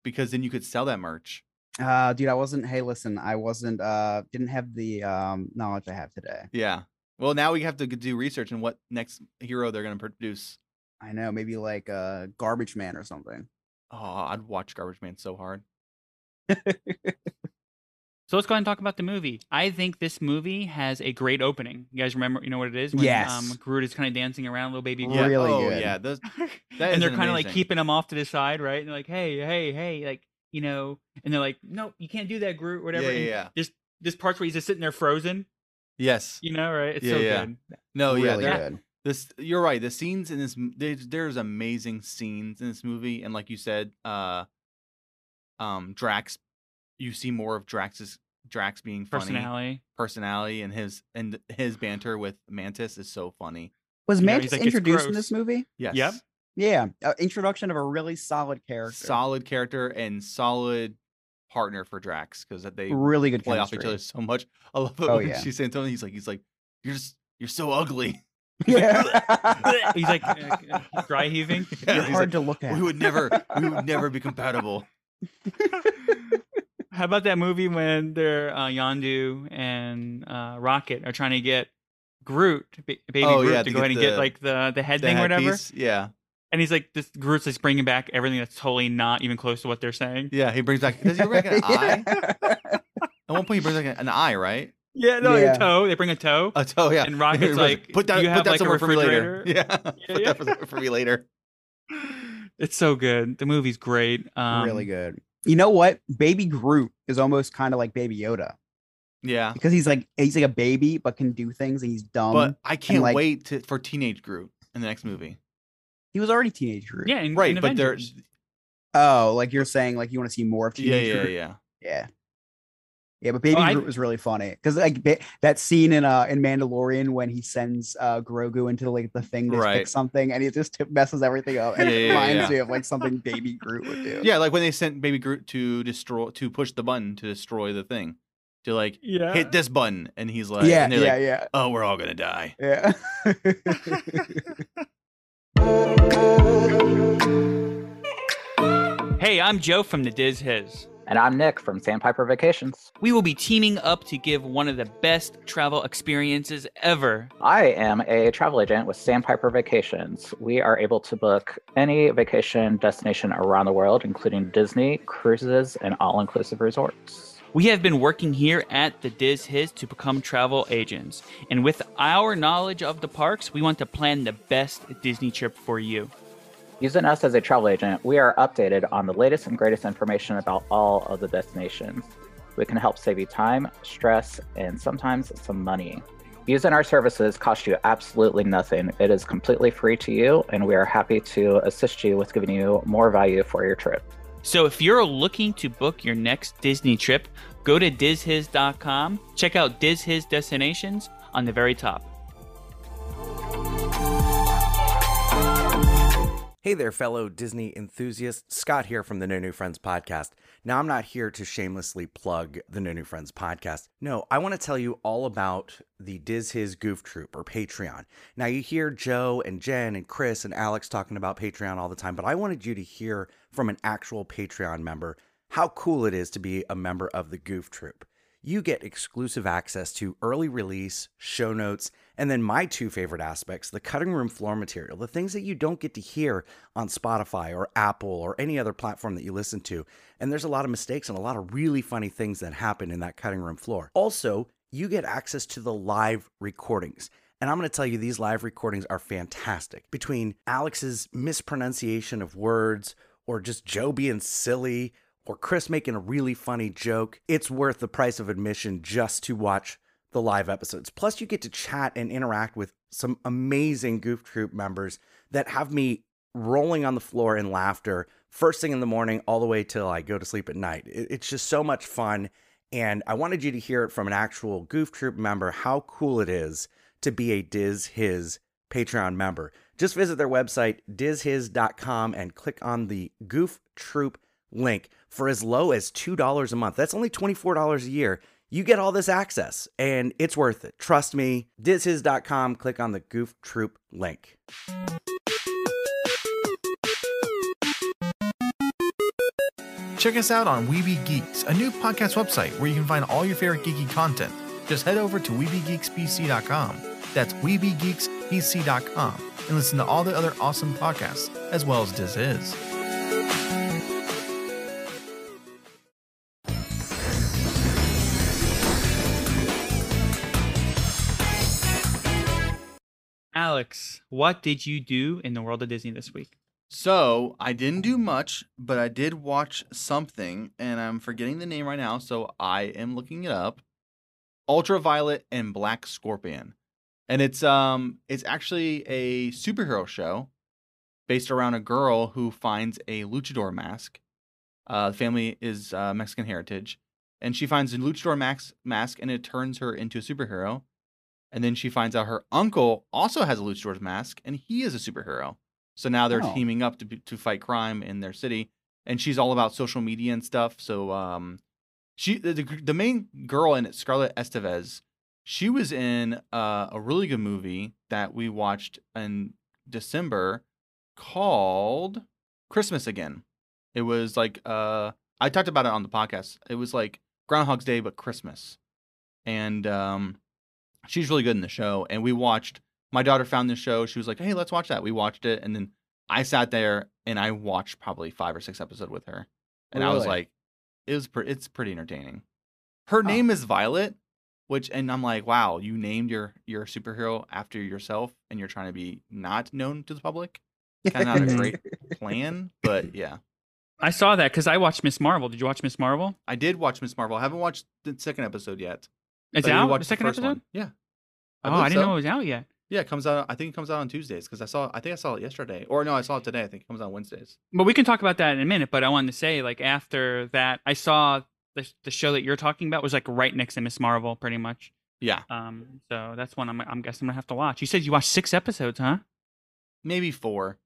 because then you could sell that merch. Uh, dude, I wasn't. Hey, listen, I wasn't. Uh, didn't have the um knowledge I have today. Yeah. Well, now we have to do research on what next hero they're going to produce. I know, maybe like uh, Garbage Man or something. Oh, I'd watch Garbage Man so hard. *laughs* So let's go ahead and talk about the movie. I think this movie has a great opening. You guys remember, you know what it is? When, Yes. Um, Groot is kind of dancing around, little baby Groot. Yeah. Really oh, good. yeah. Those, *laughs* that and they're kind of like keeping him off to the side, right? And they're like, hey, hey, hey, like, you know, and they're like, no, you can't do that, Groot, whatever. Yeah, yeah, And yeah. There's, there's parts where he's just sitting there frozen, Yes. you know, right? It's Yeah, so yeah. good. No, yeah. really they're- good. This you're right. The scenes in this m- there's, there's amazing scenes in this movie, and like you said, uh, um, Drax, you see more of Drax's Drax being funny Personality. personality, and his and his banter with Mantis is so funny. Was You Mantis he's like, introduced in this movie? Yes. Yep. Yeah, uh, introduction of a really solid character. Solid character and solid partner for Drax because they really good play off each other so much. I love it Oh, when yeah. she's saying something. He's like, he's like, you're just you're so ugly. *laughs* Yeah, *laughs* he's like uh, uh, dry heaving. *laughs* Yeah, You're hard like, to look at. we would never we would never be compatible. How about that movie when they're uh, Yondu and uh, Rocket are trying to get Groot, ba- baby Oh, Groot, yeah, to to go ahead get and get like the the head The thing or whatever? headpiece, Yeah. And he's like, this Groot's just bringing back everything that's totally not even close to what they're saying. Yeah, he brings back. Does he bring an eye? *laughs* At one point, he brings like an eye, right? Yeah, no, Yeah. a toe. They bring a toe. A toe, yeah. And Rocket's *laughs* He like, put that, "You have, put that like, a somewhere for me later. refrigerator?" *laughs* Yeah, put yeah. that for, for me later. It's so good. The movie's great. Um, really good. You know what? Baby Groot is almost kind of like Baby Yoda Yeah, because he's like he's like a baby but can do things and he's dumb. but I can't like- wait to, for teenage Groot in the next movie. he was already teenage Groot. Yeah, in, Right, in but they're Oh, like you're saying, like you want to see more of yeah, teenage yeah, Groot. yeah. Yeah. Yeah, but Baby Oh, I- Groot was really funny because like ba- that scene in uh in Mandalorian when he sends uh Grogu into like the thing to Right. fix something and he just tip- messes everything up and Yeah, it yeah, reminds yeah. me of like something Baby Groot would do. Yeah, like when they sent Baby Groot to destroy to push the button to destroy the thing, to like yeah. hit this button, and he's like, yeah, and they're yeah, like, yeah, oh, we're all gonna die. yeah. *laughs* Hey, I'm Joe from the Diz Hiz. And I'm Nick from Sandpiper Vacations. We will be teaming up to give one of the best travel experiences ever. I am a travel agent with Sandpiper Vacations. We are able to book any vacation destination around the world, including Disney, cruises, and all inclusive resorts. We have been working here at the Diz Hiz to become travel agents. And with our knowledge of the parks, we want to plan the best Disney trip for you. Using us as a travel agent, we are updated on the latest and greatest information about all of the destinations. We can help save you time, stress, and sometimes some money. Using our services costs you absolutely nothing. It is completely free to you, and we are happy to assist you with giving you more value for your trip. So if you're looking to book your next Disney trip, go to dizhiz.com, check out Diz Hiz destinations on the very top. Hey there, fellow Disney enthusiasts. Scott here from the No New Friends podcast. Now, I'm not here to shamelessly plug the No New Friends podcast. No, I want to tell you all about the Diz Hiz Goof Troop or Patreon. Now, you hear Joe and Jen and Chris and Alex talking about Patreon all the time, but I wanted you to hear from an actual Patreon member how cool it is to be a member of the Goof Troop. You get exclusive access to early release, show notes, and then my two favorite aspects the cutting room floor material, the things that you don't get to hear on Spotify or Apple or any other platform that you listen to. And there's a lot of mistakes and a lot of really funny things that happen in that cutting room floor. Also, you get access to the live recordings. And I'm going to tell you, these live recordings are fantastic. Between Alex's mispronunciation of words, or just Joe being silly, or Chris making a really funny joke, it's worth the price of admission just to watch the live episodes. Plus, you get to chat and interact with some amazing Goof Troop members that have me rolling on the floor in laughter first thing in the morning all the way till I go to sleep at night. It's just so much fun. And I wanted you to hear it from an actual Goof Troop member how cool it is to be a Diz Hiz Patreon member. Just visit their website, dizhiz.com, and click on the Goof Troop link for as low as $2 a month. That's only $24 a year. You get all this access and it's worth it. Trust me. Dizhiz.com, click on the Goof Troop link. Check us out on Weeby Geeks, a new podcast website where you can find all your favorite geeky content. Just head over to WeebyGeeksPC.com. That's WeebyGeeksPC.com and listen to all the other awesome podcasts, as well as Diz. Alex, what did you do in the world of Disney this week? So I didn't do much, but I did watch something, and I'm forgetting the name right now, so I am looking it up. Ultraviolet and Black Scorpion, and it's um it's actually a superhero show based around a girl who finds a luchador mask. Uh, the family is uh, Mexican heritage, and she finds a luchador mask mask, and it turns her into a superhero. And then she finds out her uncle also has a luchador's mask, and he is a superhero. So now they're Oh. teaming up to to fight crime in their city, and she's all about social media and stuff. So um, she the, the main girl in it, Scarlett Estevez, she was in uh, a really good movie that we watched in December called Christmas Again. It was like uh, I talked about it on the podcast. It was like Groundhog's Day but Christmas, and um, she's really good in the show. And we watched. My daughter found the show. She was like, "Hey, let's watch that." We watched it, and then I sat there and I watched probably five or six episodes with her, and I was like, "It was pre- it's pretty entertaining." Her Huh. name is Violet, which and I'm like, "Wow, you named your your superhero after yourself, and you're trying to be not known to the public." Kind of not a great plan, but *laughs* yeah. I saw that because I watched Miss Marvel. Did you watch Miss Marvel? I did watch Miss Marvel. I haven't watched the second episode yet. It's I out. watch The second first episode. one. Yeah. Oh, I didn't so. know it was out yet. Yeah, it comes out. I think it comes out on Tuesdays because I saw. I think I saw it yesterday, or no, I saw it today. I think it comes out on Wednesdays. But we can talk about that in a minute. But I wanted to say, like, after that, I saw the the show that you're talking about was like right next to Miss Marvel, pretty much. Yeah, Um, so that's one I'm I'm guessing I'm gonna have to watch. You said you watched six episodes, huh? maybe four,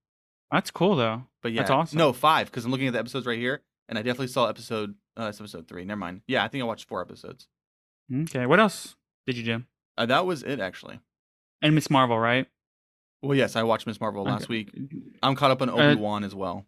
That's cool though. but yeah, That's awesome. No, five because I'm looking at the episodes right here, and I definitely saw episode. Uh, it's episode three. Never mind. Yeah, I think I watched four episodes. Okay. What else did you do? Uh, that was it actually. And Miss Marvel, right? Well, yes, I watched Miss Marvel last Okay. week. I'm caught up on Uh, Obi Wan as well.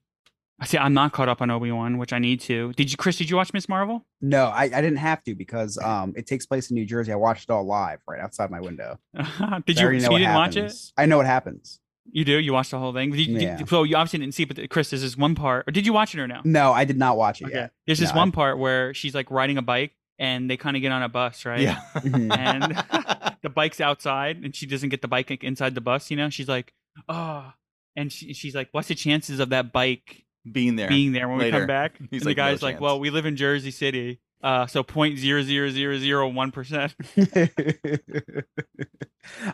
I see. I'm not caught up on Obi Wan, which I need to. Did you, Chris? Did you watch Miss Marvel? No, I, I didn't have to because um it takes place in New Jersey. I watched it all live right outside my window. *laughs* did I you? already So you didn't watch it? I know what happens. You do. You watched the whole thing. Did you, did- Yeah. so you obviously didn't see, it, but Chris, there's this one part. Or did you watch it or no? No, I did not watch it Okay. yet. There's this No, I- one part where she's like riding a bike and they kind of get on a bus, right? Yeah. *laughs* *laughs* And *laughs* the bike's outside and she doesn't get the bike inside the bus. You know, she's like, oh, and she, she's like, what's the chances of that bike Being there. being there when we come back? He's and like, the "No guy's like, chance." well, we live in Jersey City. Uh, so point zero zero zero zero one percent.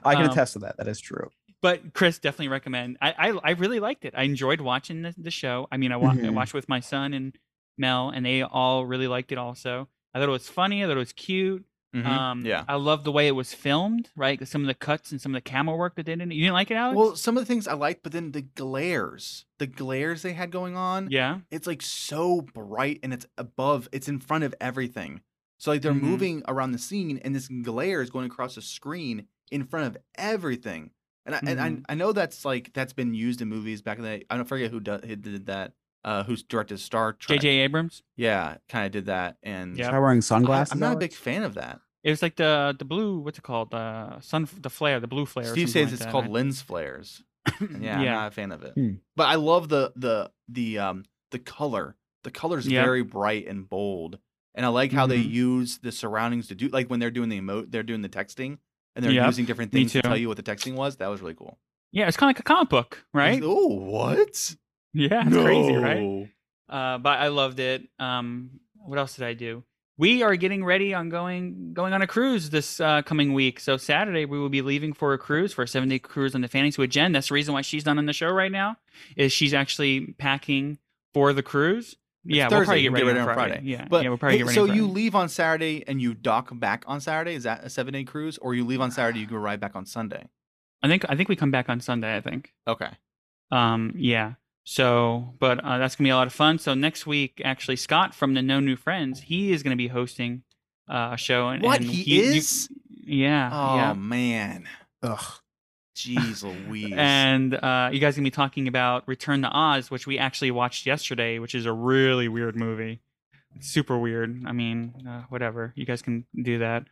I can Um, attest to that. That is true. But Chris definitely recommend. I, I I really liked it. I enjoyed watching the, the show. I mean, I, wa- I Mhm. watched with my son and Mel, and they all really liked it. Also, I thought it was funny. I thought it was cute. Mhm. Um, yeah. I love the way it was filmed. Right, some of the cuts and some of the camera work that they did. in it. You didn't like it, Alex? Well, some of the things I liked, but then the glares, the glares they had going on, yeah. it's like so bright and it's above, it's in front of everything. So like they're Mhm. moving around the scene and this glare is going across the screen in front of everything. And I, and Mhm. I, I know that's like that's been used in movies back in the day. I don't forget who, do, who did that. Uh, who's directed Star Trek? J.J. Abrams. Yeah, kind of did that. And Yeah. Try wearing sunglasses. I'm not a big fan of that. It was like the the blue. What's it called? The sun. The flare. The blue flare. Steve says like it's that, called right? lens flares. And *coughs* yeah, I'm not a fan of it. Hmm. But I love the the the um the color. The color's Yeah. very bright and bold. And I like how they Mhm. use the surroundings to do like when they're doing the emote they're doing the texting and they're Yep, using different things to tell you what the texting was. That was really cool. Yeah, it's kind of like a comic book, right? Oh, what? Yeah, it's crazy, right? Uh, but I loved it. Um, what else did I do? We are getting ready on going going on a cruise this uh, coming week. So Saturday we will be leaving for a cruise for a seven day cruise on the Fantasy with Jen. That's the reason why she's not on the show right now. Is she's actually packing for the cruise. yeah, It's we'll Thursday, probably you get ready, on Friday. Yeah, But yeah, we'll probably get ready. so you leave on Saturday and you dock back on Saturday. Is that a seven day cruise, or you leave on Saturday, you go right back on Sunday? I think I think we come back on Sunday. I think. Okay. Um, yeah. So, but uh, that's gonna be a lot of fun. So next week, actually, Scott from the No New Friends, he is gonna be hosting uh, a show. And, What and he you- is? yeah. Oh yeah. man. Ugh. Jeez *laughs* Louise. And uh, you guys gonna be talking about Return to Oz, which we actually watched yesterday, which is a really weird movie. It's super weird. I mean, uh, whatever. You guys can do that.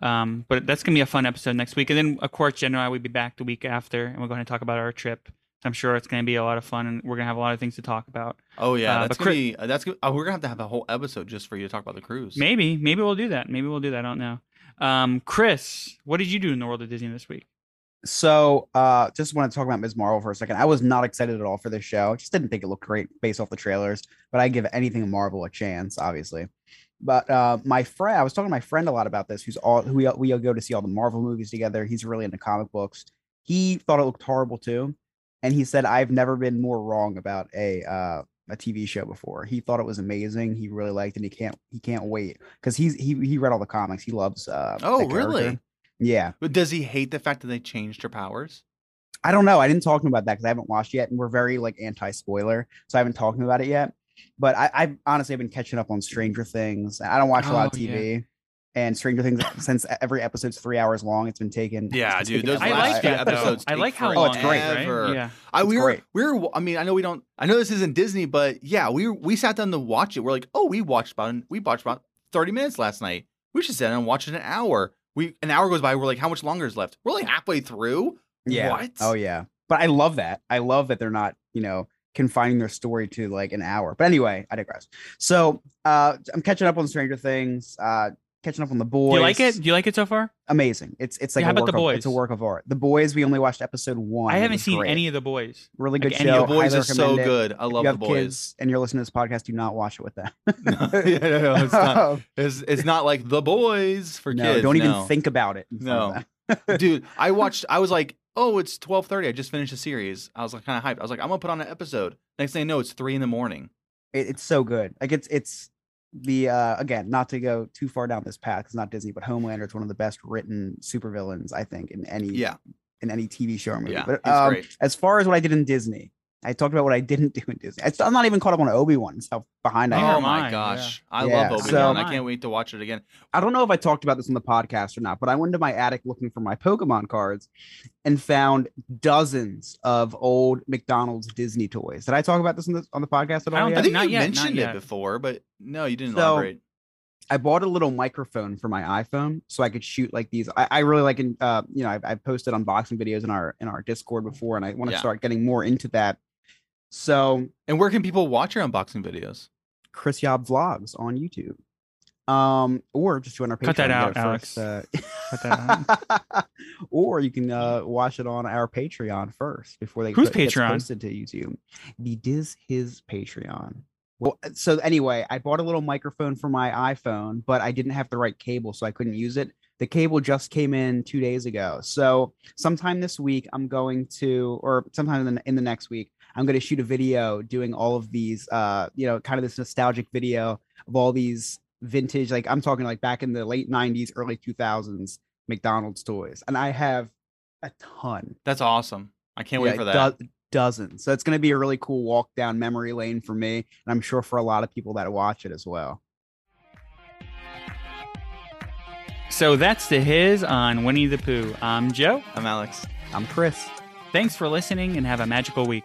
Um, but that's gonna be a fun episode next week. And then, of course, Jen and I will be back the week after, and we're going to talk about our trip. I'm sure it's going to be a lot of fun, and we're going to have a lot of things to talk about. oh yeah, uh, that's but gonna Chris- be uh, that's gonna, oh, we're gonna have to have a whole episode just for you to talk about the cruise. Maybe, maybe we'll do that. Maybe we'll do that. I don't know. Um, Chris, what did you do in the world of Disney this week? So, uh, just want to talk about Ms. Marvel for a second. I was not excited at all for this show. Just didn't think it looked great based off the trailers, but I give anything Marvel a chance, obviously. But uh, my friend, I was talking to my friend a lot about this, who's all who we, we go to see all the Marvel movies together. He's really into comic books. He thought it looked horrible too, and he said, "I've never been more wrong about a uh, a TV show before. He thought it was amazing. He really liked it. And he can't he can't wait because he's he he read all the comics. He loves. Uh, Oh, character. really? Yeah. But does he hate the fact that they changed her powers? I don't know. I didn't talk to him about that because I haven't watched yet, and we're very like anti-spoiler, so I haven't talked to him about it yet. But I, I've been catching up on Stranger Things. I don't watch a lot of TV. yeah. TV, and Stranger Things *laughs* since every episode's three hours long, it's been taken. Yeah, dude, taken those I last like few that episodes I like how Oh, it's great. long, right? Yeah. I we It's were great. we were I mean I know we don't I know this isn't Disney but yeah we we sat down to watch it we're like oh we watched about we watched about thirty minutes last night we should sit down and watch it an hour we an hour goes by we're like how much longer is left we're like halfway through Yeah. what Oh yeah. But I love that. I love that they're not, you know, confining their story to like an hour. But anyway, I digress. So uh I'm catching up on Stranger Things, uh catching up on the boys. Do you like it? Do you like it so far? Amazing. It's it's like Yeah, a how about work The of, it's a work of art. The boys, we only watched episode one. I haven't seen great. any of the boys. really good like show. the boys Highly is so good I love the boys kids and you're listening to this podcast, do not watch it with them. *laughs* no, *laughs* yeah, no, no, it's not *laughs* um, it's, it's not like the boys for no, kids don't even think about it. in front of No. dude i watched i was like oh it's 12.30 i just finished a series i was like kind of hyped i was like i'm gonna put on an episode next thing i know it's three in the morning It, it's so good. Like it's it's the uh again, not to go too far down this path, it's not Disney, but Homelander is one of the best written supervillains, I think, in any yeah in any TV show or movie. Yeah, but um, as far as what I did in Disney, I talked about what I didn't *laughs* do in Disney. I st- I'm not even caught up on Obi Wan. How behind I Neither am. oh my I, gosh i Yeah, love obi-wan so- i can't wait to watch it again I don't know if I talked about this on the podcast or not, but I went to my attic looking for my Pokemon cards and found dozens of old McDonald's Disney toys. Did I talk about this on the, on the podcast at I all? don't yet? i think Not you yet, mentioned it before but no you didn't So- elaborate I bought a little microphone for my iPhone so I could shoot like these. I, I really like, in, uh, you know, I've, I've posted unboxing videos in our in our Discord before, and I want to Yeah. start getting more into that. So and where can people watch your unboxing videos Chris Yob vlogs on YouTube, um, or just join our Patreon. Cut that out, Alex. first, uh, Cut that out. *laughs* or you can uh, watch it on our Patreon first before they Whose put- gets Patreon? posted to YouTube. The Diz Hiz Patreon. Well, so anyway, I bought a little microphone for my iPhone, but I didn't have the right cable, so I couldn't use it. The cable just came in two days ago. So sometime this week, I'm going to, or sometime in the, in the next week, I'm going to shoot a video doing all of these, uh, you know, kind of this nostalgic video of all these vintage, like I'm talking like back in the late 90s, early 2000s McDonald's toys. And I have a ton. that's awesome i can't wait for that do- dozens. So it's going to be a really cool walk down memory lane for me. And I'm sure for a lot of people that watch it as well. So that's the Hiz on Winnie the Pooh. I'm Joe. i'm alex I'm Chris. Thanks for listening and have a magical week.